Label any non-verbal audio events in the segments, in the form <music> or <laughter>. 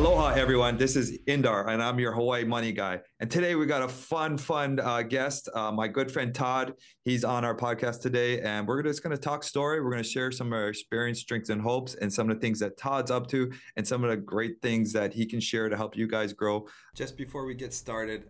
Aloha, everyone. This is Indar, and I'm your Hawaii money guy. And today we got a fun, fun uh, guest, uh, my good friend Todd. He's on our podcast today, and we're just going to talk story. We're going to share some of our experience, strengths, and hopes, and some of the things that Todd's up to, and some of the great things that he can share to help you guys grow. Just before we get started,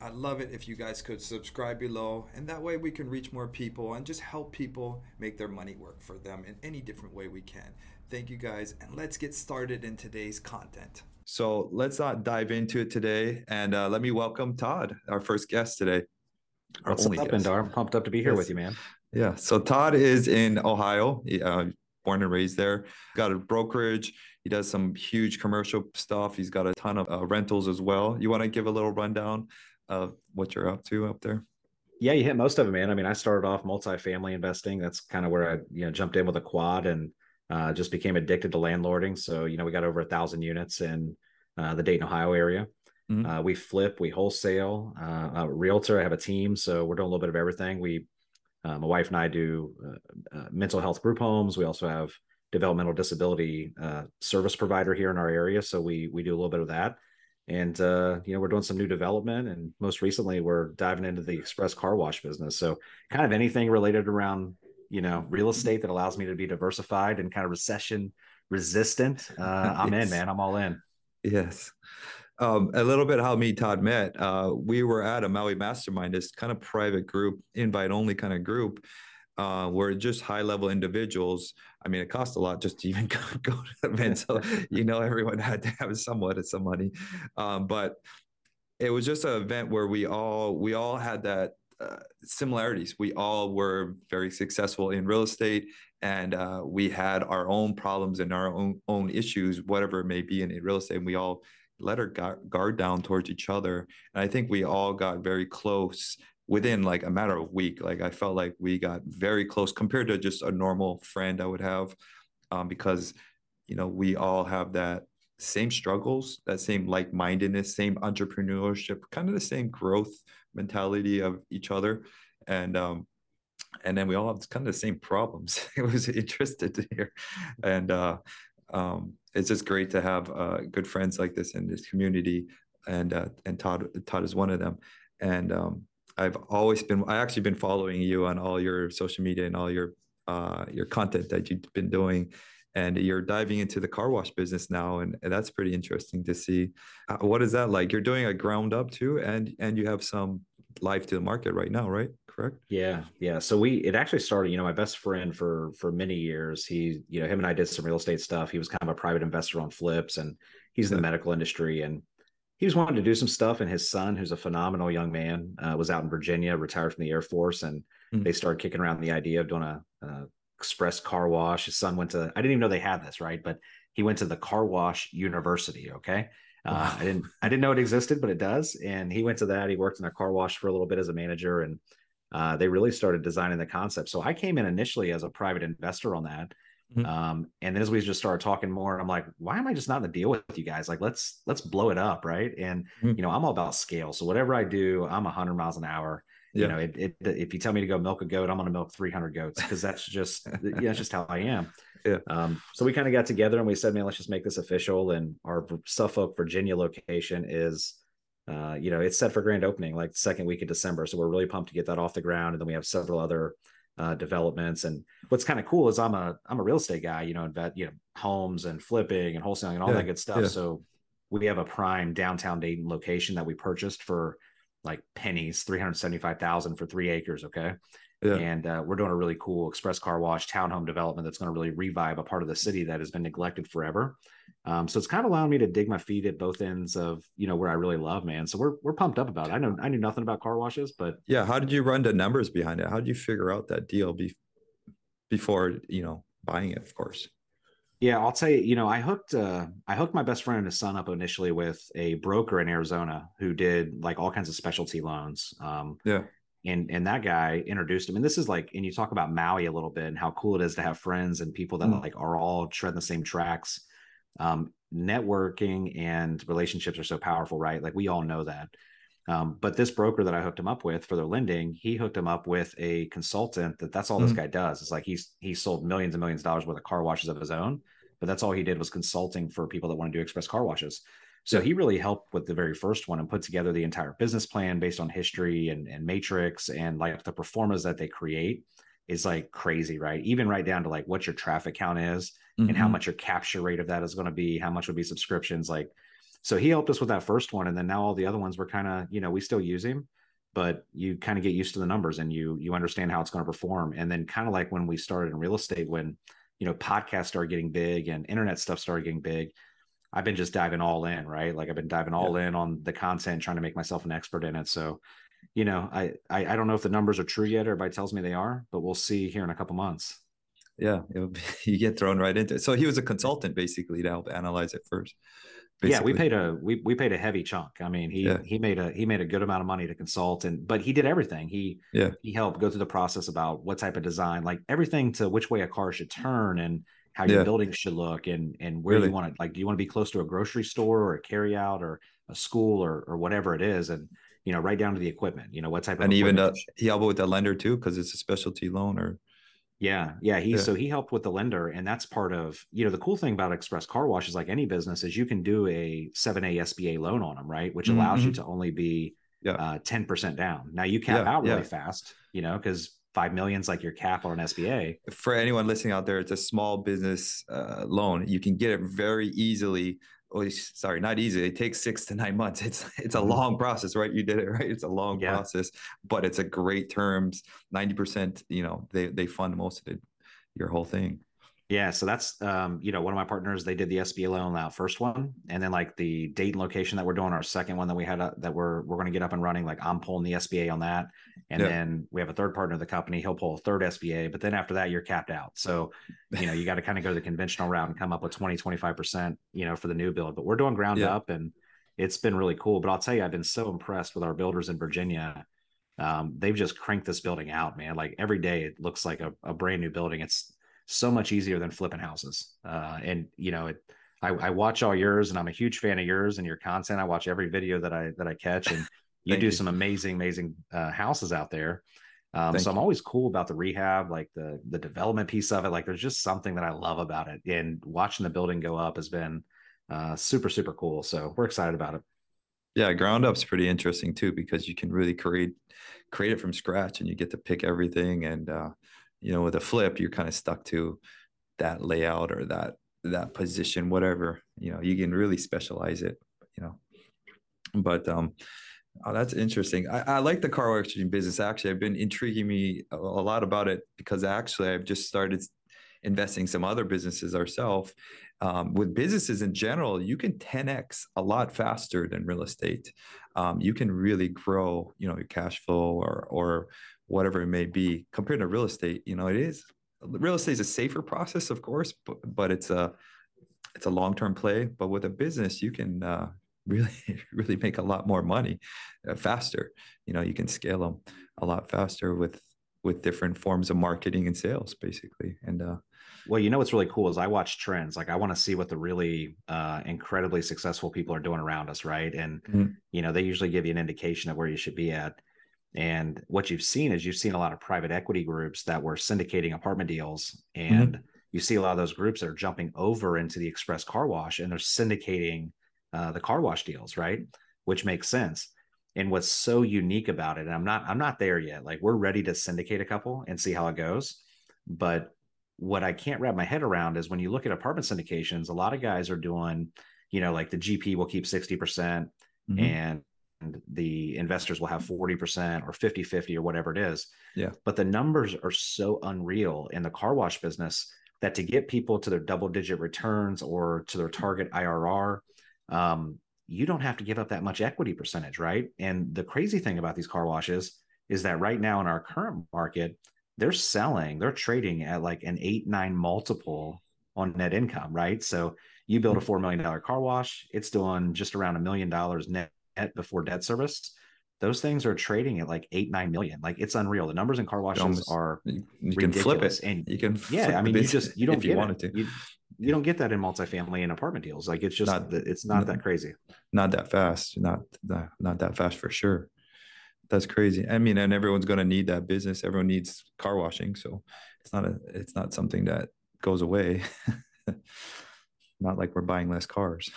I'd love it if you guys could subscribe below, and that way we can reach more people and just help people make their money work for them in any different way we can. Thank you guys, and let's get started in today's content. So let's not uh, dive into it today, and uh, let me welcome Todd, our first guest today. Our What's up, guest. Indar? I'm pumped up to be here yes. with you, man. Yeah. So Todd is in Ohio, uh, born and raised there. Got a brokerage. He does some huge commercial stuff. He's got a ton of uh, rentals as well. You want to give a little rundown of what you're up to up there? Yeah, you hit most of it, man. I mean, I started off multifamily investing. That's kind of where I, you know, jumped in with a quad and uh, just became addicted to landlording. So, you know, we got over a thousand units in uh, the Dayton, Ohio area. Mm-hmm. Uh, we flip, we wholesale. Uh, a realtor, I have a team, so we're doing a little bit of everything. We, uh, my wife and I do uh, mental health group homes. We also have developmental disability service provider here in our area, so we we do a little bit of that. And you know, we're doing some new development, and most recently, we're diving into the express car wash business. So, kind of anything related around you know real estate that allows me to be diversified and kind of recession resistant <laughs> uh, i'm in man. I'm all in. Yes. Um, a little bit how me todd met. Uh, we were at a maui mastermind this kind of private group invite only kind of group uh, where just high level individuals i mean it cost a lot just to even <laughs> go, go to the event so <laughs> you know everyone had to have somewhat of some money. Um, but it was just an event where we all we all had that similarities. We all were very successful in real estate, and uh, we had our own problems and our own own issues, whatever it may be in real estate. And we all let our guard down towards each other, and I think we all got very close within like a matter of week. Like I felt like we got very close compared to just a normal friend I would have, um, because you know we all have that same struggles, that same like mindedness, same entrepreneurship, kind of the same growth mentality of each other, and um, and then we all have kind of the same problems. <laughs> it was interested to hear, and uh, um, it's just great to have uh, good friends like this in this community, and uh, and Todd Todd is one of them, and um, I've always been I actually been following you on all your social media and all your uh, your content that you've been doing and you're diving into the car wash business now and, and that's pretty interesting to see. Uh, what is that like? You're doing a ground up too and and you have some live to the market right now right? Correct? Yeah yeah. So we it actually started you know my best friend for for many years he you know him and i did some real estate stuff. He was kind of a private investor on flips and he's in the medical industry and he was wanting to do some stuff and his son who's a phenomenal young man uh, was out in virginia retired from the air force and mm-hmm. they started kicking around the idea of doing a, a express car wash. His son went to, I didn't even know they had this, right? But he went to the car wash university. Okay. Uh, I didn't, I didn't know it existed, but it does. And he went to that. He worked in a car wash for a little bit as a manager and uh, they really started designing the concept. So I came in initially as a private investor on that. Mm-hmm. Um, and then as we just started talking more, I'm like, why am I just not in the deal with you guys? Like, let's, let's blow it up. Right. And, mm-hmm. you know, I'm all about scale. So whatever I do, I'm hundred miles an hour yeah. you know it, it, if you tell me to go milk a goat i'm going to milk 300 goats because that's just <laughs> yeah that's just how i am yeah um, so we kind of got together and we said man let's just make this official and our suffolk virginia location is uh, you know it's set for grand opening like the second week of december so we're really pumped to get that off the ground and then we have several other uh, developments and what's kind of cool is i'm a i'm a real estate guy you know invest you know homes and flipping and wholesaling and all yeah. that good stuff yeah. so we have a prime downtown dayton location that we purchased for like pennies, 375,000 for three acres. Okay. Yeah. And uh, we're doing a really cool express car wash townhome development that's going to really revive a part of the city that has been neglected forever. Um, so it's kind of allowing me to dig my feet at both ends of you know where I really love, man. So we're we're pumped up about it. I know I knew nothing about car washes, but yeah, how did you run the numbers behind it? How did you figure out that deal be, before you know buying it? Of course. Yeah, I'll tell you, you know, I hooked uh I hooked my best friend and his son up initially with a broker in Arizona who did like all kinds of specialty loans. Um yeah. And and that guy introduced him. And this is like, and you talk about Maui a little bit and how cool it is to have friends and people that mm. like are all treading the same tracks. Um, networking and relationships are so powerful, right? Like we all know that. Um, but this broker that I hooked him up with for their lending, he hooked him up with a consultant that that's all mm-hmm. this guy does. It's like he's he sold millions and millions of dollars worth of car washes of his own, but that's all he did was consulting for people that want to do express car washes. So he really helped with the very first one and put together the entire business plan based on history and, and matrix and like the pro formas that they create is like crazy, right? Even right down to like what your traffic count is mm-hmm. and how mm-hmm. much your capture rate of that is going to be, how much would be subscriptions. Like, so he helped us with that first one. And then now all the other ones were kind of, you know, we still use him, but you kind of get used to the numbers and you, you understand how it's going to perform. And then kind of like when we started in real estate, when, you know, podcasts started getting big and internet stuff started getting big, I've been just diving all in, right? Like I've been diving all yeah. in on the content, trying to make myself an expert in it. So, you know, I, I, I don't know if the numbers are true yet. Everybody tells me they are, but we'll see here in a couple months. Yeah, be, <laughs> you get thrown right into it. So he was a consultant basically to help analyze it first. Basically. Yeah, we paid a we we paid a heavy chunk. I mean, he yeah. he made a he made a good amount of money to consult, and but he did everything. He yeah he helped go through the process about what type of design, like everything to which way a car should turn and how your yeah. building should look and and where really? you want to like do you want to be close to a grocery store or a carry out or a school or or whatever it is and you know right down to the equipment you know what type of and even uh, he helped with the lender too because it's a specialty loan or yeah yeah he yeah. so he helped with the lender and that's part of you know the cool thing about express car wash is like any business is you can do a 7a sba loan on them right which allows mm-hmm. you to only be yeah. uh, 10% down now you cap yeah, out really fast you know because five millions like your cap on an SBA. For anyone listening out there, it's a small business uh, loan. You can get it very easily. Oh, sorry, not easy. It takes six to nine months. It's it's a mm-hmm. long process, right? You did it <laughs> right. It's a long yeah. process, but it's a great terms. Ninety percent, you know, they they fund most of it, your whole thing. Yeah, so that's um, you know, one of my partners, they did the SBA loan that first one, and then like the Dayton location that we're doing, our second one that we had uh, that we're we're going to get up and running. Like I'm pulling the SBA on that, and yeah. then we have a third partner of the company. He'll pull a third SBA, but then after that, you're capped out. So you know, you got to kind of go the conventional route and come up with 20, 25 percent, you know, for the new build. But we're doing ground yeah. up, and it's been really cool. But I'll tell you, I've been so impressed with our builders in Virginia. Um, they've just cranked this building out, man. Like every day, it looks like a, a brand new building. It's so much easier than flipping houses. Uh, and you know, it, I, I, watch all yours, and I'm a huge fan of yours and your content. I watch every video that I that I catch, and <laughs> you do you. some amazing, amazing uh, houses out there. Um, so I'm always cool about the rehab, like the the development piece of it. Like there's just something that I love about it, and watching the building go up has been uh, super super cool. So we're excited about it. Yeah, ground up's pretty interesting too because you can really create create it from scratch, and you get to pick everything and uh, you know with a flip you're kind of stuck to that layout or that that position whatever you know you can really specialize it you know. But um oh, that's interesting. I, I like the car washing business actually. I've been intriguing me a, a lot about it because actually i've just started investing some other businesses ourselves um, with businesses in general you can 10x a lot faster than real estate. Um, you can really grow you know your cash flow or or whatever it may be compared to real estate you know it is real estate is a safer process of course but, but it's a it's a long-term play. But with a business you can uh, <laughs> really really make a lot more money uh, faster. You know you can scale them a lot faster with with different forms of marketing and sales basically. And uh well you know what's really cool is i watch trends. Like i want to see what the really uh incredibly successful people are doing around us right? And mm-hmm. you know they usually give you an indication of where you should be at and what you've seen is you've seen a lot of private equity groups that were syndicating apartment deals. Mm-hmm. And mm-hmm. you see a lot of those groups that are jumping over into the express car wash and they're syndicating uh, the car wash deals, right? Which makes sense. And what's so unique about it, and I'm not, I'm not there yet. Like we're ready to syndicate a couple and see how it goes. But what I can't wrap my head around is when you look at apartment syndications, a lot of guys are doing, you know, like the GP will keep 60% mm hmm and the investors will have 40% or 50 50 or whatever it is. Yeah. But the numbers are so unreal in the car wash business that to get people to their double digit returns or to their target IRR, um, you don't have to give up that much equity percentage, right? And the crazy thing about these car washes is that right now in our current market, they're selling, they're trading at like an eight, nine multiple on net income, right? So you build a $4 million car wash, it's doing just around a million dollars net at before debt service those things are trading at like eight nine million. Like it's unreal. The numbers in car washes almost, are you, you can flip it. And you can yeah i mean you just you <laughs> don't you wanted it. to. You, you don't get that in multifamily and apartment deals. Like it's just not, it's not, not that crazy. not that fast. Not not that fast for sure. That's crazy. I mean and everyone's going to need that business. Everyone needs car washing. So it's not a it's not something that goes away. <laughs> Not like we're buying less cars.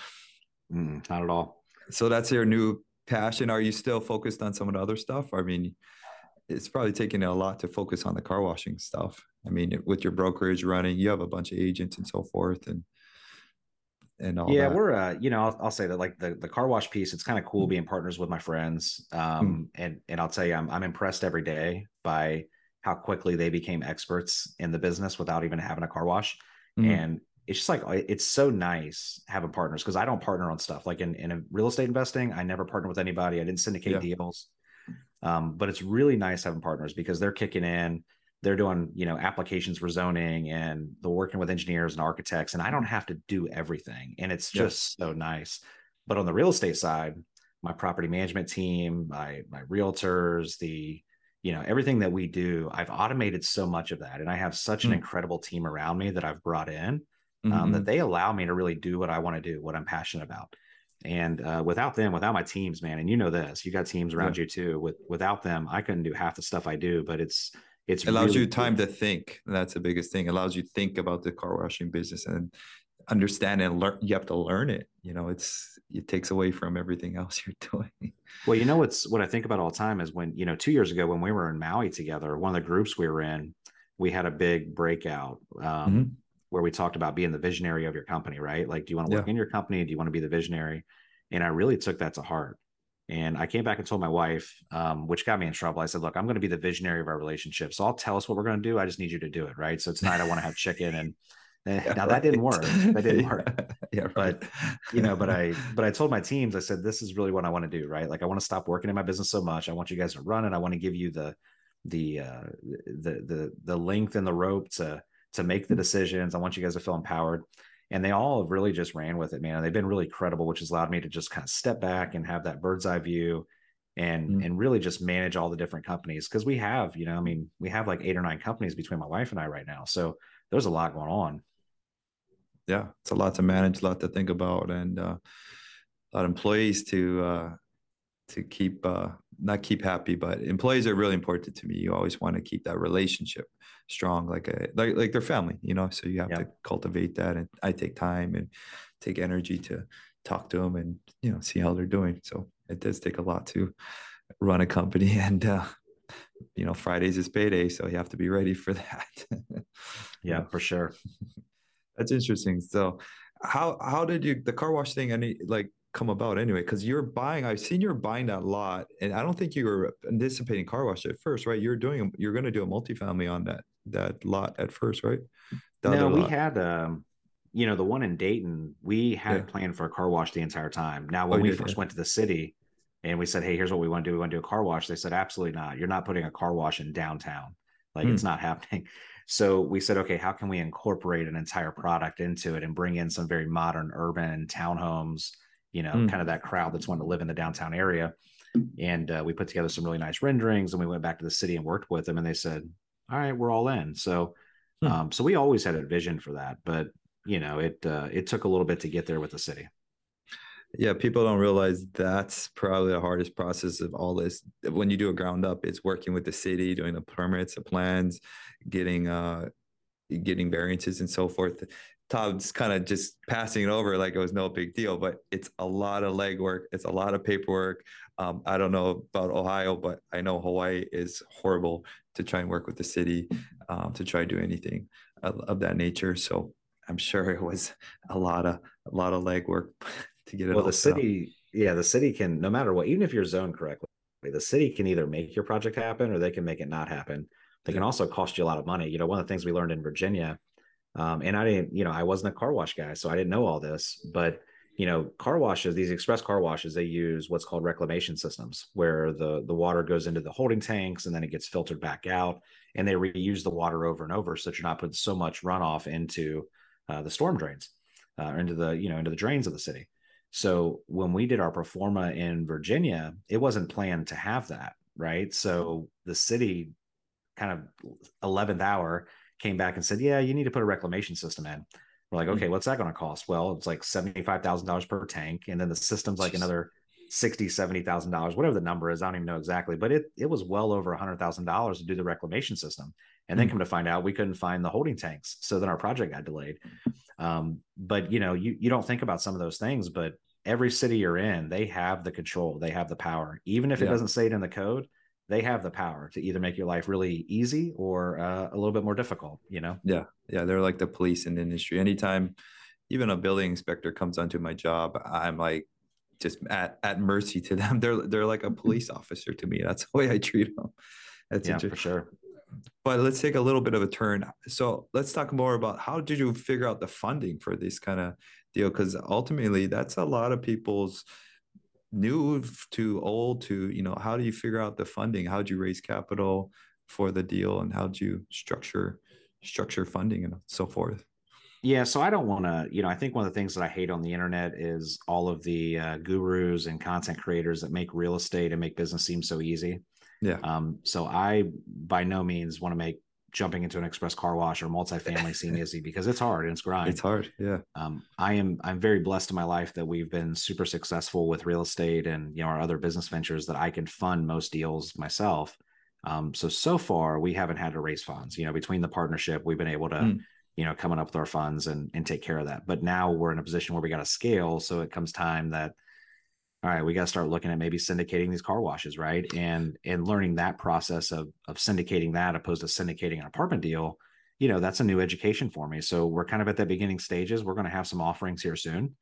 Mm, not at all. So that's your new passion. Are you still focused on some of the other stuff? I mean, it's probably taking a lot to focus on the car washing stuff. I mean, with your brokerage running, you have a bunch of agents and so forth, and and all. Yeah, that. we're uh, you know, I'll, I'll, say that like the the car wash piece, it's kind of cool mm-hmm. being partners with my friends. Um, mm-hmm. and and I'll tell you, I'm I'm impressed every day by how quickly they became experts in the business without even having a car wash. Mm-hmm. And it's just like it's so nice having partners because I don't partner on stuff like in in real estate investing. I never partner with anybody. I didn't syndicate yeah. deals. Um, but it's really nice having partners because they're kicking in, they're doing, you know, applications for zoning and they're working with engineers and architects, and I don't have to do everything. And it's just so nice. But on the real estate side, my property management team, my my realtors, the you know everything that we do i've automated so much of that and i have such an mm. incredible team around me that i've brought in um, mm-hmm. that they allow me to really do what i want to do what i'm passionate about and uh, without them, without my teams, man, and you know this, you got teams around yeah. you too. With without them, I couldn't do half the stuff I do. But it's it's it allows really you time cool. to think. That's the biggest thing. It allows you to think about the car washing business and understand and learn. You have to learn it. You know, it's it takes away from everything else <laughs> you're doing. Well, you know what's what I think about all the time is when you know two years ago when we were in Maui together, one of the groups we were in, we had a big breakout. Um, mm-hmm where we talked about being the visionary of your company, right? Like, do you want to work yeah. in your company? Do you want to be the visionary? And I really took that to heart. And I came back and told my wife, um, which got me in trouble. I said, "Look, I'm going to be the visionary of our relationship, so I'll tell us what we're going to do. I just need you to do it, right? So tonight I want to have chicken, and <laughs> eh, yeah, now right. that didn't work. That didn't <laughs> work. yeah, right. but you know, but I, <laughs> but I told my teams, I said, this is really what I want to do, right? Like I want to stop working in my business so much. I want you guys to run it. I want to give you the, the, uh, the, the, the length and the rope to to make the decisions. I want you guys to feel empowered. And they all have really just ran with it, man. And they've been really credible, which has allowed me to just kind of step back and have that bird's eye view and mm and really just manage all the different companies. Cause we have, you know, I mean, we have like eight or nine companies between my wife and I right now. So there's a lot going on. Yeah, it's a lot to manage, a lot to think about, and uh, a lot of employees to uh, to keep uh, not keep happy, but employees are really important to me. You always want to keep that relationship strong, like a like like their family, you know. So you have to cultivate that, and I take time and take energy to talk to them and you know see how they're doing. So it does take a lot to run a company, <laughs> and uh, you know Fridays is payday, so you have to be ready for <laughs> that. yeah, for sure. <laughs> That's interesting. So how how did you the car wash thing? Any like come about anyway? Because you're buying, I've seen you're buying that lot, and I don't think you were anticipating car wash at first, right? You're doing, you're going to do a multifamily on that that lot at first, right? The no, we lot. had, um, you know, the one in Dayton. We had yeah. planned for a car wash the entire time. Now, when oh, we did, first yeah. went to the city, and we said, "Hey, here's what we want to do. We want to do a car wash." They said, "Absolutely not. You're not putting a car wash in downtown. Like mm. it's not happening." <laughs> So we said, "Okay, how can we incorporate an entire product into it and bring in some very modern urban townhomes?" You know, mm. kind of that crowd that's wanting to live in the downtown area. And uh, we put together some really nice renderings, and we went back to the city and worked with them, and they said, "All right, we're all in." So, mm. um, so we always had a vision for that, but you know, it uh, it took a little bit to get there with the city. Yeah, people don't realize that's probably the hardest process of all this. When you do a ground up, it's working with the city, doing the permits, the plans, getting uh getting variances and so forth. Todd's kind of just passing it over like it was no big deal, but it's a lot of legwork. It's a lot of paperwork. Um, I don't know about Ohio, but I know Hawaii is horrible to try and work with the city um, to try to do anything of, of, that nature. So I'm sure it was a lot of a lot of legwork <laughs> to get it. Well, the city, yeah, the city can no matter what, even if you're zoned correctly, the city can either make your project happen or they can make it not happen. They can also cost you a lot of money. You know, one of the things we learned in Virginia um, and I didn't, you know, I wasn't a car wash guy, so I didn't know all this. But you know, car washes, these express car washes, they use what's called reclamation systems, where the the water goes into the holding tanks and then it gets filtered back out, and they reuse the water over and over, so that you're not putting so much runoff into uh, the storm drains, uh, into the you know into the drains of the city. So when we did our pro forma in Virginia, it wasn't planned to have that, right? So the city kind of 11th hour came back and said, "Yeah, you need to put a reclamation system in." We're like, "Okay, mm-hmm. what's that going to cost?" Well, it's like seventy five thousand dollars per tank, and then the system's like another sixty, seventy thousand dollars, whatever the number is. I don't even know exactly, but it it was well over a hundred thousand dollars to do the reclamation system. And then mm-hmm. come to find out, we couldn't find the holding tanks, so then our project got delayed. Um, but you know, you you don't think about some of those things, but every city you're in, they have the control, they have the power. Even if it doesn't say it in the code, they have the power to either make your life really easy or uh, a little bit more difficult. You know? Yeah, yeah, they're like the police in the industry. Anytime even a building inspector comes onto my job, I'm like just at at mercy to them. <laughs> They're they're like a police officer to me. That's <laughs> the way I treat them. That's yeah, for sure. But let's take a little bit of a turn. So let's talk more about how did you figure out the funding for this kind of deal? Because ultimately, that's a lot of people's new to old to you know how do you figure out the funding? How do you raise capital for the deal, and how do you structure structure funding and so forth? Yeah, so I don't want to, you know, I think one of the things that I hate on the internet is all of the uh, gurus and content creators that make real estate and make business seem so easy. Yeah. Um, so I by no means want to make jumping into an express car wash or multifamily seem easy <laughs> because it's hard and it's grind. It's hard. Yeah. Um, I am I'm very blessed in my life that we've been super successful with real estate and you know our other business ventures that I can fund most deals myself. Um, so so far we haven't had to raise funds. You know, between the partnership, we've been able to mm you know coming up with our funds and and take care of that but now we're in a position where we got to scale so it comes time that all right we got to start looking at maybe syndicating these car washes right and and learning that process of of syndicating that opposed to syndicating an apartment deal you know that's a new education for me so we're kind of at the beginning stages we're going to have some offerings here soon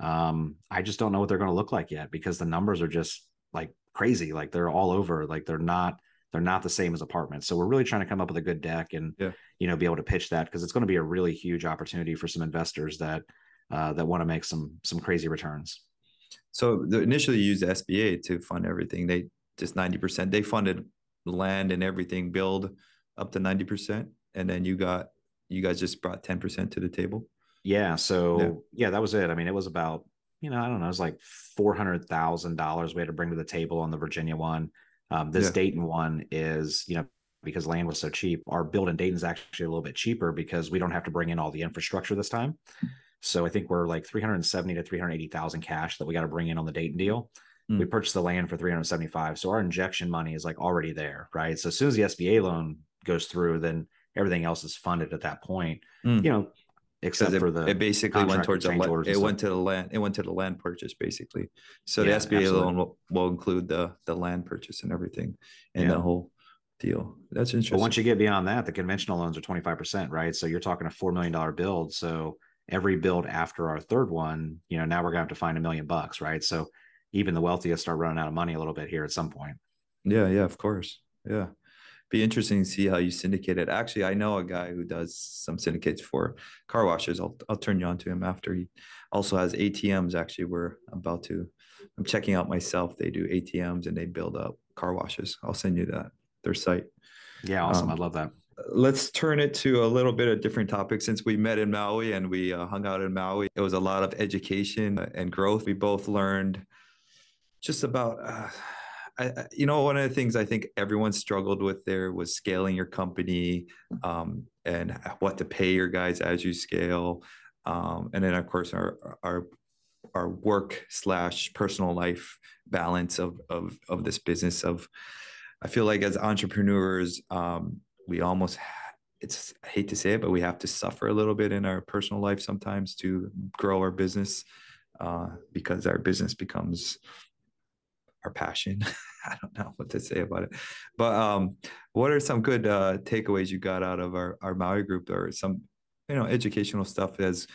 um i just don't know what they're going to look like yet because the numbers are just like crazy like they're all over like they're not they're not the same as apartments. So we're really trying to come up with a good deck and yeah. you know be able to pitch that because it's going to be a really huge opportunity for some investors that uh, that want to make some some crazy returns. So the, initially used SBA to fund everything. They just ninety percent. They funded land and everything, build up to ninety percent, and then you got you guys just brought ten percent to the table. Yeah. So yeah. yeah, that was it. I mean, it was about you know I don't know, it was like four hundred thousand dollars we had to bring to the table on the Virginia one um, this yeah. Dayton one is, you know, because land was so cheap, our build in Dayton is actually a little bit cheaper because we don't have to bring in all the infrastructure this time. So I think we're like 370 to 380,000 cash that we got to bring in on the Dayton deal. Mm. We purchased the land for 375. So our injection money is like already there, right? So as soon as the SBA loan goes through, then everything else is funded at that point. Mm. You know, except it, for the it basically went towards the land, it went to the land it went to the land purchase basically so yeah, the SBA absolutely. loan will, will, include the the land purchase and everything and yeah. the whole deal that's interesting but once you get beyond that the conventional loans are 25% right so you're talking a $4 million build so every build after our third one you know now we're gonna have to find a million bucks right so even the wealthiest are running out of money a little bit here at some point yeah yeah of course yeah be interesting to see how you syndicate it. Actually, I know a guy who does some syndicates for car washes. I'll I'll turn you on to him after. He also has ATMs. Actually, we're about to. I'm checking out myself. They do ATMs and they build up car washes. I'll send you that their site. Yeah, awesome. Um, I love that. Let's turn it to a little bit of different topic. Since we met in Maui and we uh, hung out in Maui, it was a lot of education and growth. We both learned just about. Uh, I, you know, one of the things I think everyone struggled with there was scaling your company um, and what to pay your guys as you scale, um, and then of course our our our work slash personal life balance of of of this business. Of I feel like as entrepreneurs, um, we almost it's I hate to say it, but we have to suffer a little bit in our personal life sometimes to grow our business uh, because our business becomes our passion. <laughs> I don't know what to say about it. But um, what are some good uh, takeaways you got out of our, our Maui group or some, you know, educational stuff as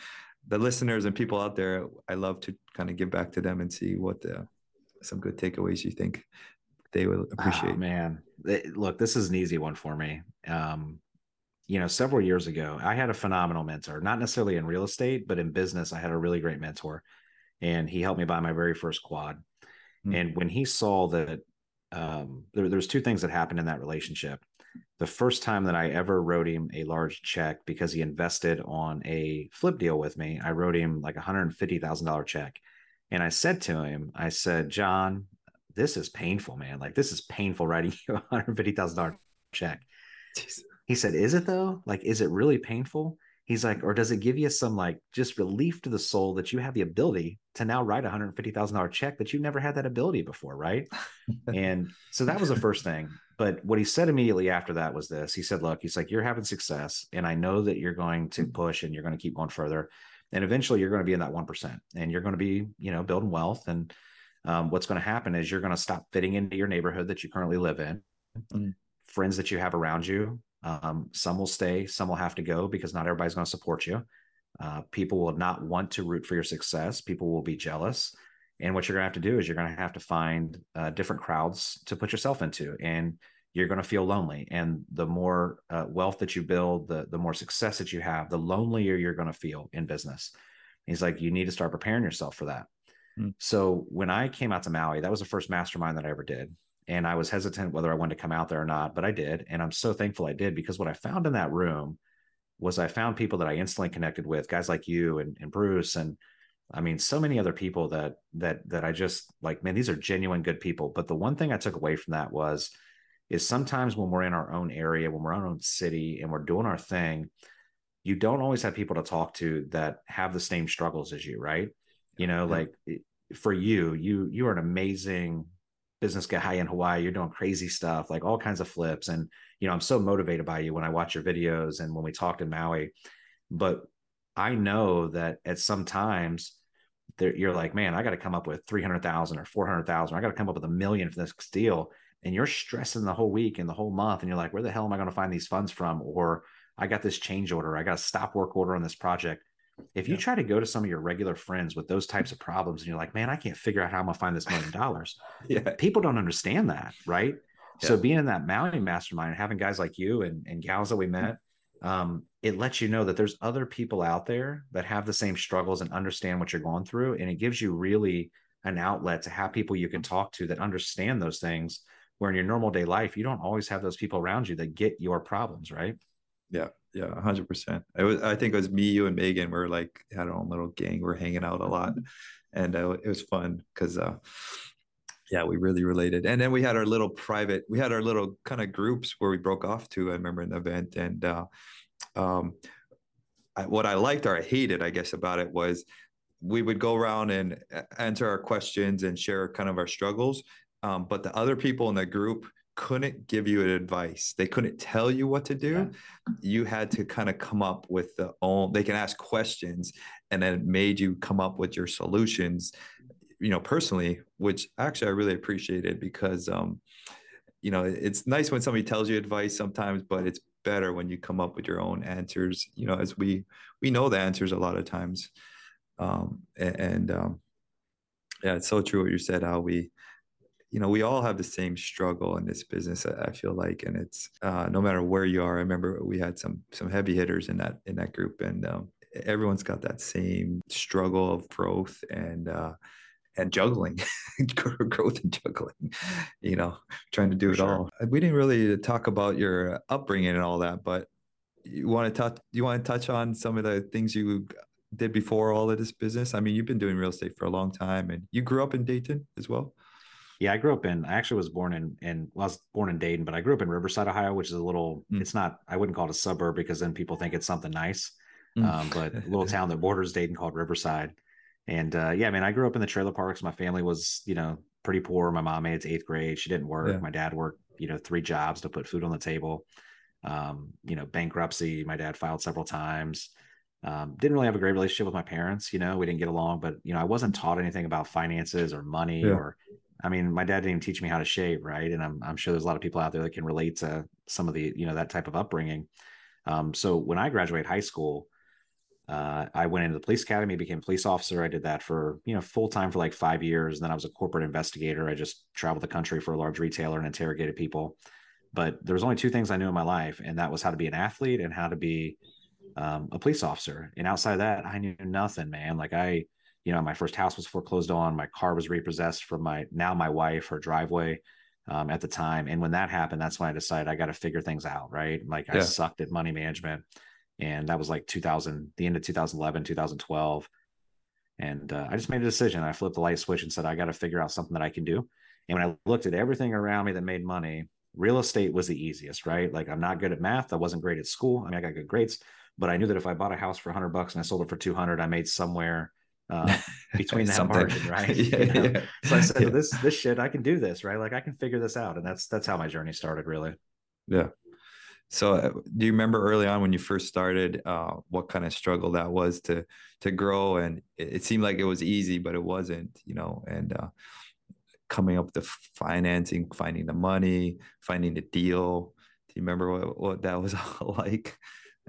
the listeners and people out there, I love to kind of give back to them and see what the, some good takeaways you think they will appreciate. Oh, man, look, this is an easy one for me. Um, you know, several years ago, I had a phenomenal mentor, not necessarily in real estate, but in business. I had a really great mentor, and he helped me buy my very first quad. Mm-hmm. And when he saw that um, there, there's two things that happened in that relationship. The first time that I ever wrote him a large check because he invested on a flip deal with me, I wrote him like a $150,000 check. And I said to him, I said, John, this is painful, man. Like, this is painful writing <laughs> you a $150,000 check. Jeez. He said, Is it though? Like, is it really painful? he's like, or does it give you some like just relief to the soul that you have the ability to now write a hundred fifty thousand dollar check that you never had that ability before, right? <laughs> and so that was the first thing. But what he said immediately after that was this. He said, Look, he's like, You're having success. And I know that you're going to mm. push and you're going to keep going further. And eventually you're going to be in that 1% and you're going to be, you know, building wealth. And um, what's going to happen is you're going to stop fitting into your neighborhood that you currently live in. Mm-hmm. Friends that you have around you, um, some will stay, some will have to go because not everybody's going to support you. Uh, people will not want to root for your success. People will be jealous. And what you're going to have to do is you're going to have to find uh, different crowds to put yourself into. And you're going to feel lonely. And the more uh, wealth that you build, the, the more success that you have, the lonelier you're going to feel in business. He's like, you need to start preparing yourself for that. Mm. So when I came out to Maui, that was the first mastermind that I ever did. And I was hesitant whether I wanted to come out there or not, but I did. And I'm so thankful I did because what I found in that room was I found people that I instantly connected with, guys like you and, and Bruce and I mean, so many other people that that that I just like, man, these are genuine good people. But the one thing I took away from that was is sometimes when we're in our own area, when we're in our own city and we're doing our thing, you don't always have people to talk to that have the same struggles as you, right? You know, like for you, you you are an amazing business guy in Hawaii. You're doing crazy stuff, like all kinds of flips. And you know, I'm so motivated by you when I watch your videos and when we talked in Maui. But I know that at some times there, you're like, man, I got to come up with 300,000 or 400,000. I got to come up with a million for this deal. And you're stressing the whole week and the whole month. And you're like, where the hell am I going to find these funds from? Or I got this change order. I got a stop work order on this project. If you yeah. try to go to some of your regular friends with those types of problems and you're like, man, I can't figure out how I'm going to find this million dollars. <laughs> yeah. People don't understand that. Right. Yeah. So being in that Maui mastermind and having guys like you and, and gals that we met, um, it lets you know that there's other people out there that have the same struggles and understand what you're going through. And it gives you really an outlet to have people you can talk to that understand those things. Where in your normal day life, you don't always have those people around you that get your problems, right? Yeah, yeah, hundred percent. It was. I think it was me, you, and Megan. We're like had our own little gang. We're hanging out a lot, <laughs> and uh, it was fun because, uh, yeah, we really related. And then we had our little private. We had our little kind of groups where we broke off to. I remember an event, and uh, um, I, what I liked or I hated, I guess, about it was we would go around and answer our questions and share kind of our struggles. Um, but the other people in the group couldn't give you advice. They couldn't tell you what to do. Yeah. You had to kind of come up with the own, they can ask questions and then it made you come up with your solutions, you know, personally, which actually I really appreciated because, um, you know, it's nice when somebody tells you advice sometimes, but it's better when you come up with your own answers you know as we we know the answers a lot of times um and, and um yeah it's so true what you said how we you know we all have the same struggle in this business i feel like and it's uh no matter where you are i remember we had some some heavy hitters in that in that group and um everyone's got that same struggle of growth and uh and juggling, <laughs> growth and juggling, you know, trying to do For it sure. all. We didn't really talk about your upbringing and all that, but you want to touch, you want to touch on some of the things you did before all of this business? I mean, you've been doing real estate for a long time and you grew up in Dayton as well. Yeah, I grew up in. I actually was born in in well, I was born in Dayton, but I grew up in Riverside, Ohio, which is a little. Mm. It's not. I wouldn't call it a suburb because then people think it's something nice. Mm. Um, but a little <laughs> town that borders Dayton called Riverside. And uh, yeah, I mean, I grew up in the trailer parks. My family was, you know, pretty poor. My mom made it to eighth grade. She didn't work. Yeah. My dad worked, you know, three jobs to put food on the table. Um, you know, bankruptcy. My dad filed several times. Um, didn't really have a great relationship with my parents. You know, we didn't get along, but you know, I wasn't taught anything about finances or money yeah. or. I mean, my dad didn't even teach me how to shave, right? And I'm I'm sure there's a lot of people out there that can relate to some of the you know that type of upbringing. Um, so when I graduated high school, uh, I went into the police academy, became a police officer. I did that for, you know, full time for like five years. And then I was a corporate investigator. I just traveled the country for a large retailer and interrogated people. But there was only two things I knew in my life, and that was how to be an athlete and how to be um, a police officer. And outside of that, I knew nothing, man. Like I, you know, my first house was foreclosed on. My car was repossessed from my now my wife, her driveway um, at the time. And when that happened, that's when I decided I got to figure things out, right? Like yeah. I sucked at money management and that was like 2000 the end of 2011 2012 and uh, i just made a decision i flipped the light switch and said i got to figure out something that i can do and when i looked at everything around me that made money real estate was the easiest right like i'm not good at math i wasn't great at school i mean i got good grades but i knew that if i bought a house for 100 bucks and i sold it for 200 i made somewhere uh, <laughs> between that margin, right? <laughs> yeah, <laughs> you know? yeah. So I said, yeah. this this shit, I can do this, right? Like I can figure this out, and that's that's how my journey started, really. Yeah. So, uh, do you remember early on when you first started, uh, what kind of struggle that was to to grow? And it, it, seemed like it was easy, but it wasn't, you know. And uh, coming up with the financing, finding the money, finding the deal. Do you remember what, what that was all like?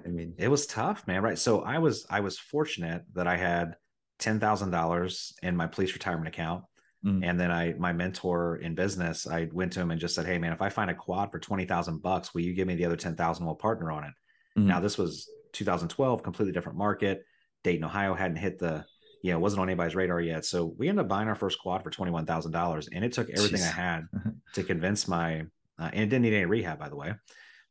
I mean, it was tough, man. Right. So I was I was fortunate that I had ten thousand dollars in my police retirement account. Mm. And then I, my mentor in business, I went to him and just said, "Hey, man, if I find a quad for twenty thousand bucks, will you give me the other ten thousand? We'll partner on it." Mm. Now, this was 2012, completely different market. Dayton, Ohio hadn't hit the, you know, wasn't on anybody's radar yet. So we ended up buying our first quad for twenty one thousand dollars, and it took everything Jeez. I had <laughs> to convince my, uh, and it didn't need any rehab, by the way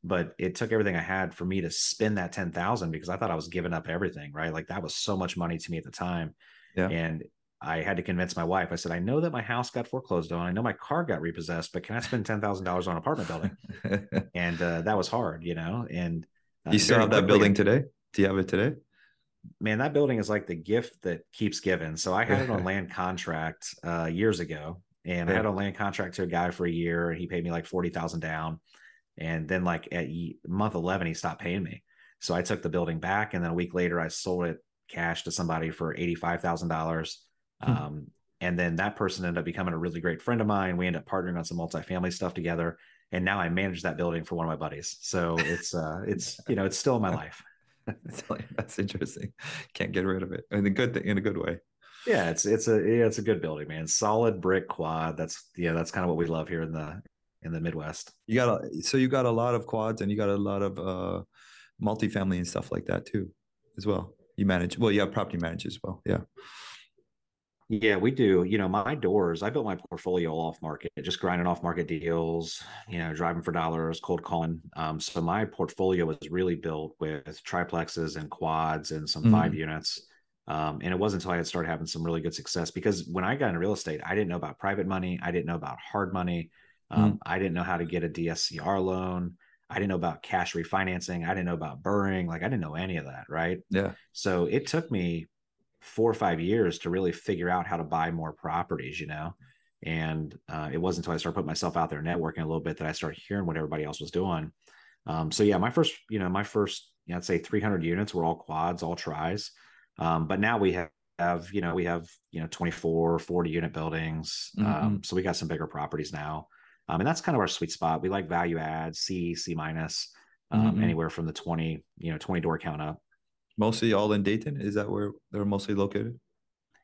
but it took everything I had for me to spend that 10,000 because I thought I was giving up everything, right? Like that was so much money to me at the time. Yeah. And I had to convince my wife. I said, I know that my house got foreclosed on. I know my car got repossessed, but can I spend ten thousand dollars on an apartment building? <laughs> and uh, that was hard, you know. And uh, you still have that building today? Do you have it today? Man, that building is like the gift that keeps giving. So I had it on <laughs> land contract uh, years ago, and yeah. I had a land contract to a guy for a year, and he paid me like forty thousand down. And then, like at month eleven, he stopped paying me. So I took the building back, and then a week later, I sold it cash to somebody for eighty five thousand dollars Hmm. Um, and then that person ended up becoming a really great friend of mine. We ended up partnering on some multifamily stuff together. And now I manage that building for one of my buddies. So it's uh <laughs> it's you know, it's still in my life. <laughs> That's interesting. Can't get rid of it in a good thing, in a good way. Yeah, it's it's a yeah, it's a good building, man. Solid brick quad. That's yeah, that's kind of what we love here in the in the Midwest. You got a, so you got a lot of quads and you got a lot of uh multifamily and stuff like that too, as well. You manage well, you have property manage as well. Yeah. Yeah, we do. You know, my doors, I built my portfolio off market, just grinding off market deals, you know, driving for dollars, cold calling. Um, so my portfolio was really built with triplexes and quads and some mm-hmm. five units. Um, and it wasn't until I had started having some really good success because when I got into real estate, I didn't know about private money. I didn't know about hard money. Um, mm-hmm. I didn't know how to get a DSCR loan. I didn't know about cash refinancing. I didn't know about BRRRR. Like I didn't know any of that. Right. Yeah. So it took me four or five years to really figure out how to buy more properties, you know. And uh, it wasn't until I started putting myself out there networking a little bit that I started hearing what everybody else was doing. Um, so yeah, my first, you know, my first, you know, I'd say 300 units were all quads, all tries. Um, but now we have, have, you know, we have, you know, 24, 40 unit buildings. Mm-hmm. Um, so we got some bigger properties now. Um, and that's kind of our sweet spot. We like value add, C, C minus, um, mm-hmm. anywhere from the 20, you know, 20 door count up mostly all in Dayton. Is that where they're mostly located?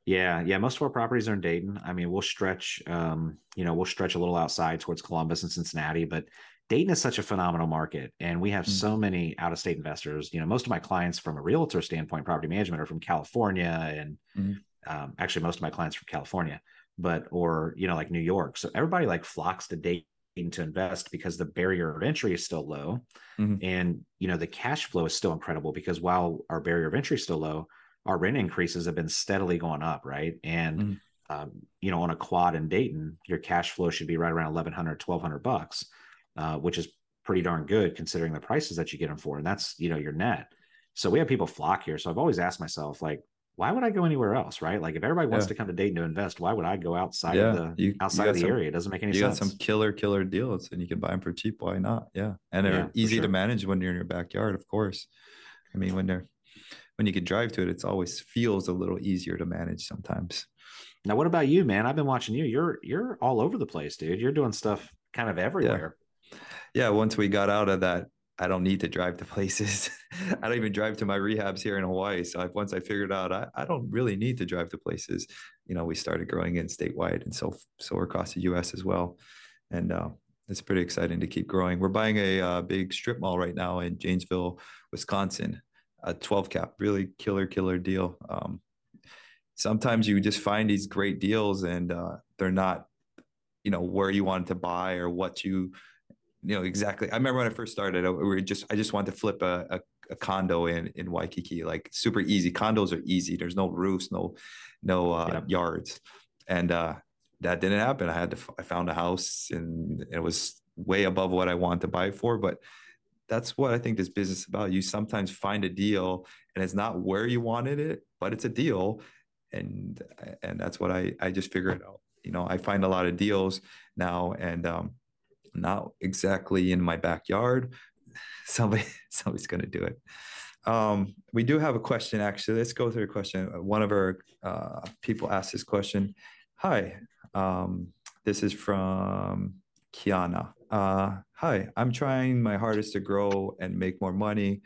Yeah, yeah. Most of our properties are in Dayton. I mean, we'll stretch, um, you know, we'll stretch a little outside towards Columbus and Cincinnati, but Dayton is such a phenomenal market, and we have mm-hmm. so many out-of-state investors. You know, most of my clients, from a realtor standpoint, property management, are from California, and mm-hmm. um, actually, most of my clients from California, but or you know, like New York. So everybody like flocks to Dayton to invest because the barrier of entry is still low mm-hmm. and you know the cash flow is still incredible because while our barrier of entry is still low our rent increases have been steadily going up right and mm-hmm. um, you know on a quad in dayton your cash flow should be right around 1100 1200 bucks uh, which is pretty darn good considering the prices that you get them for and that's you know your net so we have people flock here so i've always asked myself like why would I go anywhere else? Right. Like if everybody wants yeah. to come to Dayton to invest, why would I go outside yeah. of the you, outside you of the some, area? It doesn't make any you sense. You got some killer, killer deals and you can buy them for cheap. Why not? Yeah. And they're yeah, easy sure. to manage when you're in your backyard, of course. I mean, when they're when you can drive to it, it's always feels a little easier to manage sometimes. Now, what about you, man? I've been watching you. You're you're all over the place, dude. You're doing stuff kind of everywhere. Yeah. Once we got out of that I don't need to drive to places. <laughs> I don't even drive to my rehabs here in Hawaii. So I've, once I figured out I, I don't really need to drive to places, you know, we started growing in statewide and so so across the U.S. as well, and uh, it's pretty exciting to keep growing. We're buying a uh, big strip mall right now in Janesville, Wisconsin, a 12 cap, really killer killer deal. Um, sometimes you just find these great deals and uh, they're not, you know, where you wanted to buy or what you you know exactly. I remember when i first started we were just i just wanted to flip a, a, a, condo in in waikiki like super easy. Condos are easy. There's no roofs no no uh, yeah. yards. And uh, that didn't happen. I had to i found a house and it was way above what i wanted to buy for. But that's what i think this business is about. You sometimes find a deal and it's not where you wanted it but it's a deal. And and that's what I I just figured out. You know, I find a lot of deals now, and um, not exactly in my backyard. <laughs> Somebody somebody's going to do it. Um, we do have a question actually. Let's go through a question. One of our uh, people asked this question. Hi, um, this is from Kiana. Uh, hi, I'm trying my hardest to grow and make more money,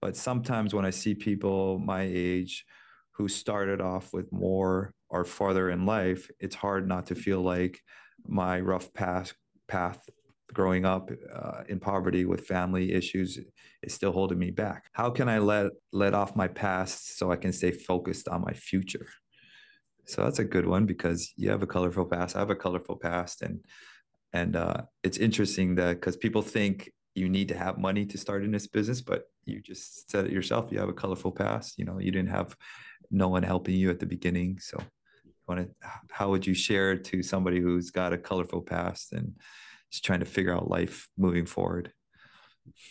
but sometimes when I see people my age who started off with more or farther in life, it's hard not to feel like my rough path path growing up uh, in poverty with family issues is still holding me back. How can I let let off my past so I can stay focused on my future? So that's a good one because you have a colorful past. I have a colorful past, and and uh, it's interesting that because people think you need to have money to start in this business, but you just said it yourself. You have a colorful past. You know, you didn't have no one helping you at the beginning. So, want to? How would you share to somebody who's got a colorful past and just trying to figure out life moving forward?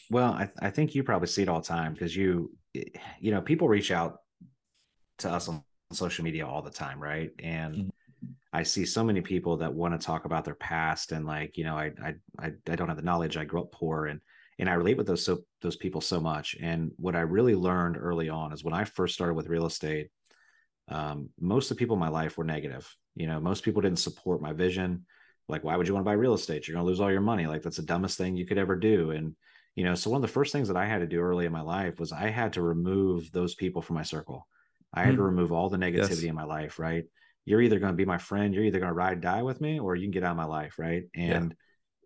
Well, I, I think you probably see it all the time because you, you know, people reach out to us on social media all the time, right? And mm-hmm. I see so many people that want to talk about their past and like, you know, I, I, I, I don't have the knowledge. I grew up poor and, and I relate with those so those people so much. And what I really learned early on is when I first started with real estate, um, most of the people in my life were negative. You know, most people didn't support my vision like why would you want to buy real estate you're going to lose all your money like that's the dumbest thing you could ever do and you know so one of the first things that i had to do early in my life was i had to remove those people from my circle i had mm. to remove all the negativity yes. in my life right you're either going to be my friend you're either going to ride die with me or you can get out of my life right and yeah.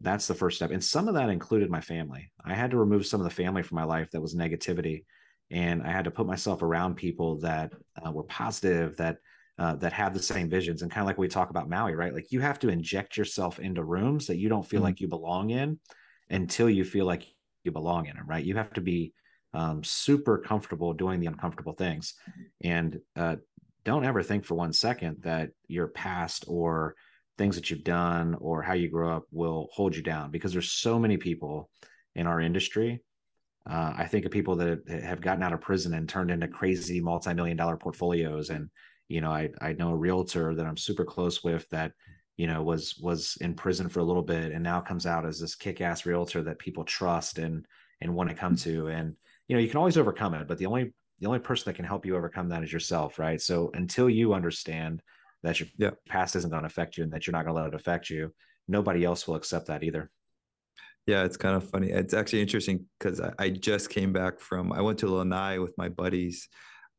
that's the first step and some of that included my family i had to remove some of the family from my life that was negativity and i had to put myself around people that uh, were positive that uh, that have the same visions and kind of like we talk about Maui, right? Like you have to inject yourself into rooms that you don't feel mm-hmm. like you belong in until you feel like you belong in them, right? You have to be um, super comfortable doing the uncomfortable things, and uh, don't ever think for one second that your past or things that you've done or how you grow up will hold you down because there's so many people in our industry uh, I think of people that have gotten out of prison and turned into crazy multi-million dollar portfolios and you know i i know a realtor that i'm super close with that you know was was in prison for a little bit and now comes out as this kick-ass realtor that people trust and and want to come mm-hmm. to and you know you can always overcome it but the only the only person that can help you overcome that is yourself right so until you understand that your yeah. past isn't going to affect you and that you're not going to let it affect you nobody else will accept that either yeah, it's kind of funny. It's actually interesting because I, I, just came back from I went to Lanai with my buddies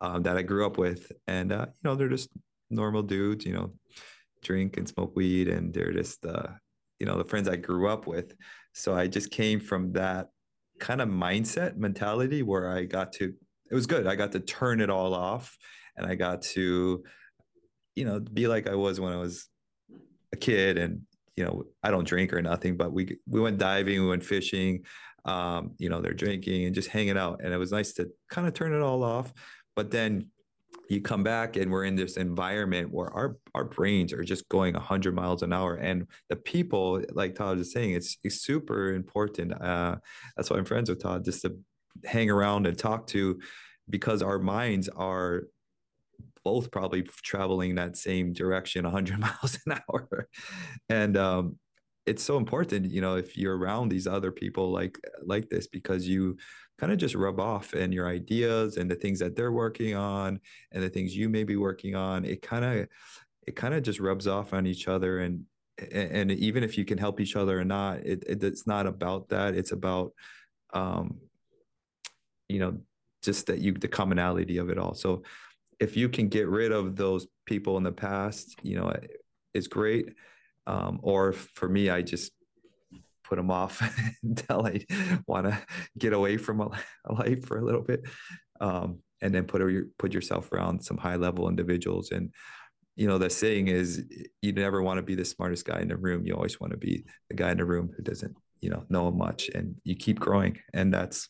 um, that I grew up with, and uh, you know they're just normal dudes, you know, drink and smoke weed, and they're just uh, you know the friends I grew up with. So I just came from that kind of mindset mentality where I got to. It was good. I got to turn it all off, and I got to, you know, be like I was when I was a kid, and you know, I don't drink or nothing, but we we went diving, we went fishing, um, you know, they're drinking and just hanging out, and it was nice to kind of turn it all off but then you come back and we're in this environment where our our brains are just going 100 miles an hour. And the people like todd was saying it's, it's super important. Uh, that's why i'm friends with todd just to hang around and talk to because our minds are both probably traveling that same direction 100 <laughs> miles an hour. And um, it's so important you know if you're around these other people like like this because you kind of just rub off and your ideas and the things that they're working on and the things you may be working on it kind of it kind of just rubs off on each other and and even if you can help each other or not it, it it's not about that. It's about um you know just that you the commonality of it all. So if you can get rid of those people in the past you know it's great. Um or for me i just put them off <laughs> until I want to get away from a, <laughs> life for a little bit, um, and then put put yourself around some high level individuals. And you know the saying is, you never want to be the smartest guy in the room. You always want to be the guy in the room who doesn't you know know much, and you keep growing. And that's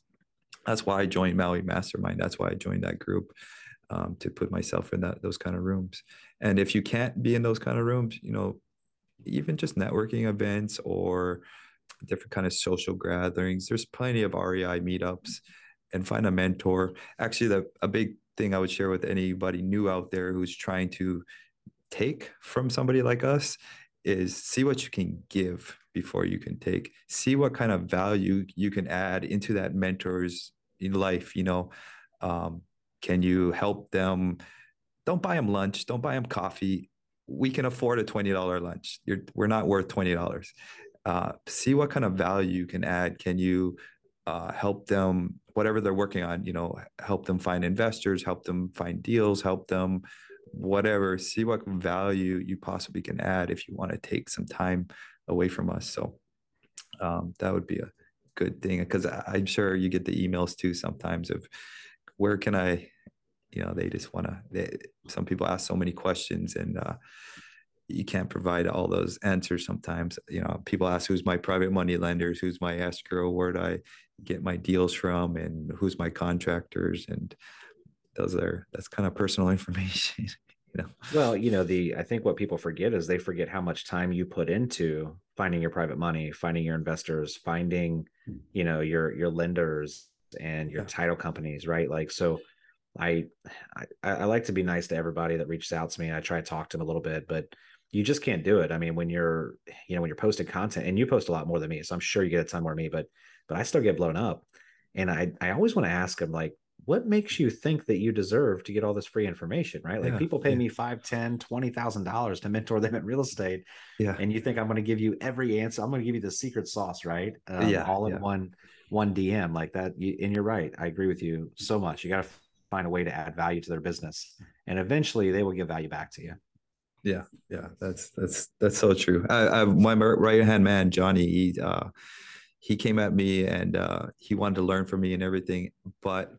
that's why I joined Maui Mastermind. That's why I joined that group. Um, to put myself in that those kind of rooms. And if you can't be in those kind of rooms, you know, even just networking events or different kind of social gatherings. There's plenty of REI meetups and find a mentor. Actually, the, a big thing I would share with anybody new out there who's trying to take from somebody like us is see what you can give before you can take. See what kind of value you can add into that mentor's life. You know, um, can you help them? Don't buy them lunch. Don't buy them coffee. We can afford a twenty dollar lunch. You're, we're not worth twenty dollars. Uh, see what kind of value you can add. Can you uh, help them whatever they're working on? You know, help them find investors, help them find deals, help them whatever. See what value you possibly can add if you want to take some time away from us. So um, that would be a good thing because I'm sure you get the emails too sometimes of where can I, you know, they just want to. Some people ask so many questions and uh, you can't provide all those answers sometimes. You know, people ask who's my private money lenders, who's my escrow, where do I get my deals from, and who's my contractors, and those are that's kind of personal <laughs> information. you know well you know the i think what people forget is they forget how much time you put into finding your private money finding your investors finding hmm. you know your your lenders and your yeah. title companies right like so I, I i like to be nice to everybody that reaches out to me i try to talk to them a little bit but you just can't do it. I mean when you're you know when you're posting content and you post a lot more than me so i'm sure you get a ton more than me but but i still get blown up. And i i always want to ask them like what makes you think that you deserve to get all this free information right? Like yeah, people pay yeah. me five ten twenty thousand dollars to mentor them in real estate yeah. and you think i'm going to give you every answer i'm going to give you the secret sauce right? Um, yeah all in yeah. one one dm like that you, and you're right i agree with you so much you got to find a way to add value to their business and eventually they will give value back to you yeah yeah that's that's that's so true i, I my right hand man johnny he uh he came at me and uh he wanted to learn from me and everything but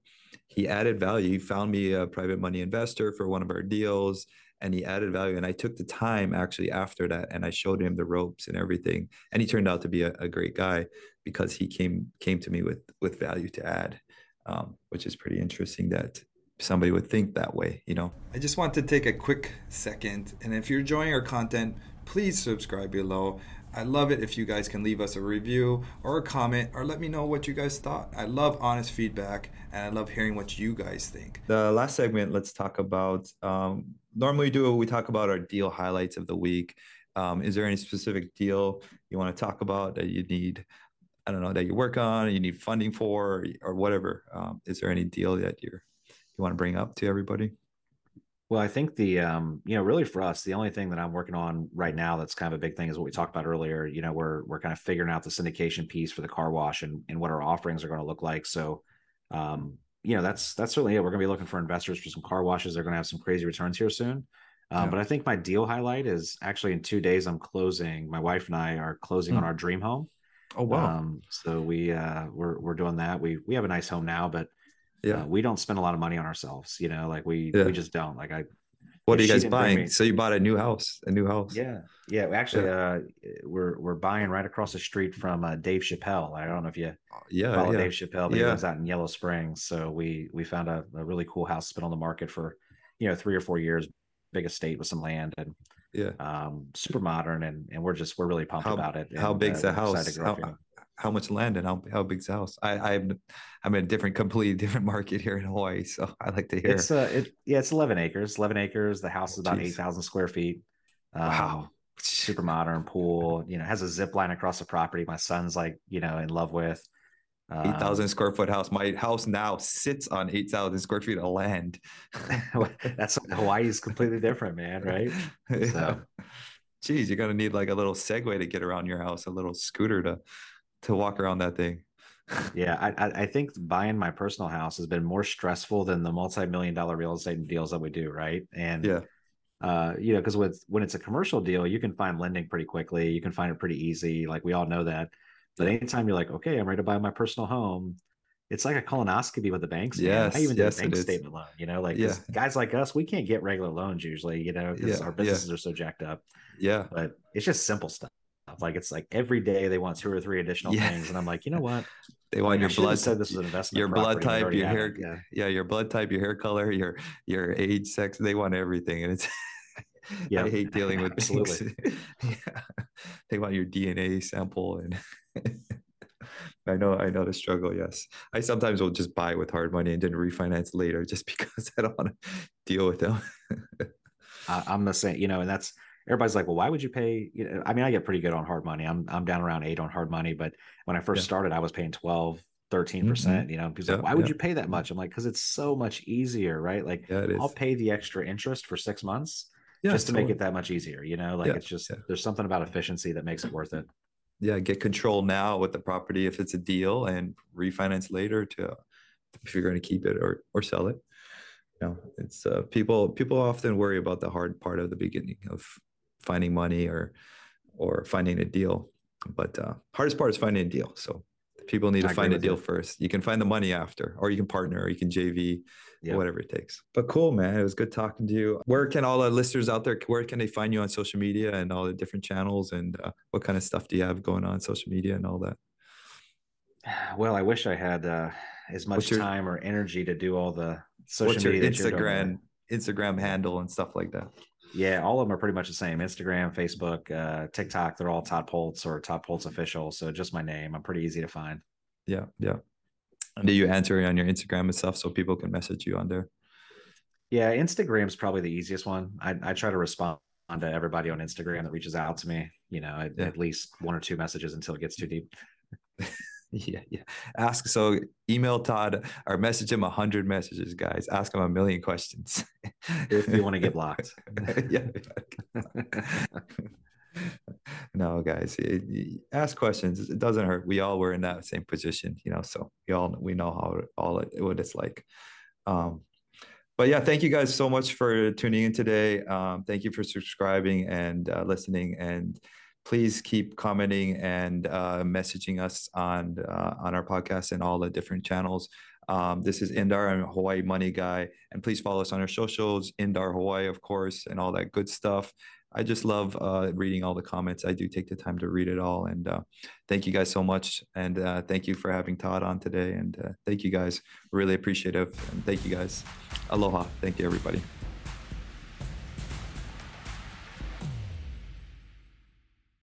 he added value. He found me a private money investor for one of our deals and he added value. And I took the time actually after that and I showed him the ropes and everything. And he turned out to be a, a great guy because he came came to me with with value to add, um, which is pretty interesting that somebody would think that way, you know. I just want to take a quick second. And if you're enjoying our content, please subscribe below. I love it if you guys can leave us a review or a comment or let me know what you guys thought. I love honest feedback and I love hearing what you guys think. The last segment, let's talk about. Um, normally, we do we talk about our deal highlights of the week. Um, is there any specific deal you want to talk about that you need? I don't know that you work on, you need funding for, or, or whatever. Um, is there any deal that you're you want to bring up to everybody? Well, I think the um, you know, really for us, the only thing that I'm working on right now that's kind of a big thing is what we talked about earlier. You know, we're we're kind of figuring out the syndication piece for the car wash and and what our offerings are going to look like. So um, you know, that's that's certainly it. We're going to be looking for investors for some car washes. They're going to have some crazy returns here soon. Um, yeah. But I think my deal highlight is actually in two days. I'm closing. My wife and I are closing mm. on our dream home. Oh wow! Um, so we uh, we're we're doing that. We we have a nice home now, but yeah, uh, we don't spend a lot of money on ourselves. You know, like we yeah. we just don't. Like I what are you guys buying? So you bought a new house, a new house. Yeah, yeah. Actually, yeah. uh, we're we're buying right across the street from uh, Dave Chappelle. I don't know if you yeah follow yeah. Dave Chappelle, but yeah. he lives out in Yellow Springs. So we we found a, a really cool house. It's been on the market for you know three or four years. Big estate with some land and yeah, um, super modern, and and we're just we're really pumped how, about it. How and, big's uh, the house? How, how much land and how, how big's the house? I, I'm I'm in a different, completely <laughs> different market here in Hawaii, so I like to hear. It's uh, it, yeah, it's 11 acres. 11 acres. The house is about 8,000 square feet. Um, wow, super modern pool. You know, has a zip line across the property. My son's like, you know, in love with. Um, 8,000 square foot house. My house now sits on 8,000 square feet of land. <laughs> That's Hawaii is completely different, man. Right? <laughs> Yeah. So. Geez, you're gonna need like a little Segway to get around your house, a little scooter to to walk around that thing. <laughs> yeah, I, I think buying my personal house has been more stressful than the multi-million dollar real estate deals that we do, right? And yeah, uh, you know, because with when it's a commercial deal, you can find lending pretty quickly. You can find it pretty easy. Like we all know that. But anytime you're like, okay, I'm ready to buy my personal home, it's like a colonoscopy with the banks. Yeah, I even yes, a bank statement loan. You know, like yeah. guys like us, we can't get regular loans usually. You know, because yeah, our businesses yeah. are so jacked up. Yeah, but it's just simple stuff. Like it's like every day they want two or three additional yeah. things, and I'm like, you know <laughs> what? They want your blood. Said this was an investment. Your blood type, your hair, yeah. yeah, your blood type, your hair color, your your age, sex. They want everything, and it's. yeah, <laughs> I hate dealing with Absolutely. <laughs> yeah, they want your DNA sample, and I know, I know the struggle. Yes, I sometimes will just buy with hard money and then refinance later, just because I don't want to deal with them. I, I'm the same, you know, and that's everybody's like, well, why would you pay? You know, I mean, I get pretty good on hard money. I'm I'm down around eight on hard money, but when I first yeah. started, I was paying 12, 13 percent. Mm-hmm. You know, people yeah, like, why would you pay that much? I'm like, because it's so much easier, right? Like, I'll pay the extra interest for six months just to totally. make it that much easier. You know, like it's just there's something about efficiency that makes it worth it yeah get control now with the property if it's a deal and refinance later to if you're going to keep it or or sell it you know it's uh, people people often worry about the hard part of the beginning of finding money or or finding a deal but uh hardest part is finding a deal so people need I to find a deal you. first you can find the money after or you can partner or you can jv yeah. whatever it takes. But cool, man. It was good talking to you. Where can all the listeners out there, where can they find you on social media and all the different channels and uh, what kind of stuff do you have going on social media and all that? <sighs> Well, I wish I had uh, as much your, time or energy to do all the social what's media. Your Instagram, Instagram handle and stuff like that. Yeah, all of them are pretty much the same. Instagram, Facebook, uh, TikTok, they're all Todd Pultz or Todd Pultz official. So just my name. I'm pretty easy to find. Yeah, yeah. And do you answer on your Instagram and stuff so people can message you on there? Yeah, Instagram is probably the easiest one. I, I try to respond to everybody on Instagram that reaches out to me, you know, at, yeah. at least one or two messages until it gets too deep. <laughs> <laughs> yeah, yeah. Ask so email Todd or message him a hundred messages, guys. Ask him a million questions. <laughs> if you want to get blocked. <laughs> yeah no, guys, it, it, ask questions. It doesn't hurt. We all were in that same position, you know. So we all we know how all it, what it's like. Um, but yeah, thank you guys so much for tuning in today. Um, thank you for subscribing and uh, listening, and please keep commenting and uh, messaging us on uh, on our podcast and all the different channels. Um, this is Indar, I'm Hawaii Money Guy, and please follow us on our socials, Indar Hawaii, of course, and all that good stuff. I just love uh, reading all the comments. I do take the time to read it all. And uh, thank you guys so much. And uh, thank you for having Todd on today. And uh, thank you guys. Really appreciative. And thank you guys. Aloha. Thank you, everybody.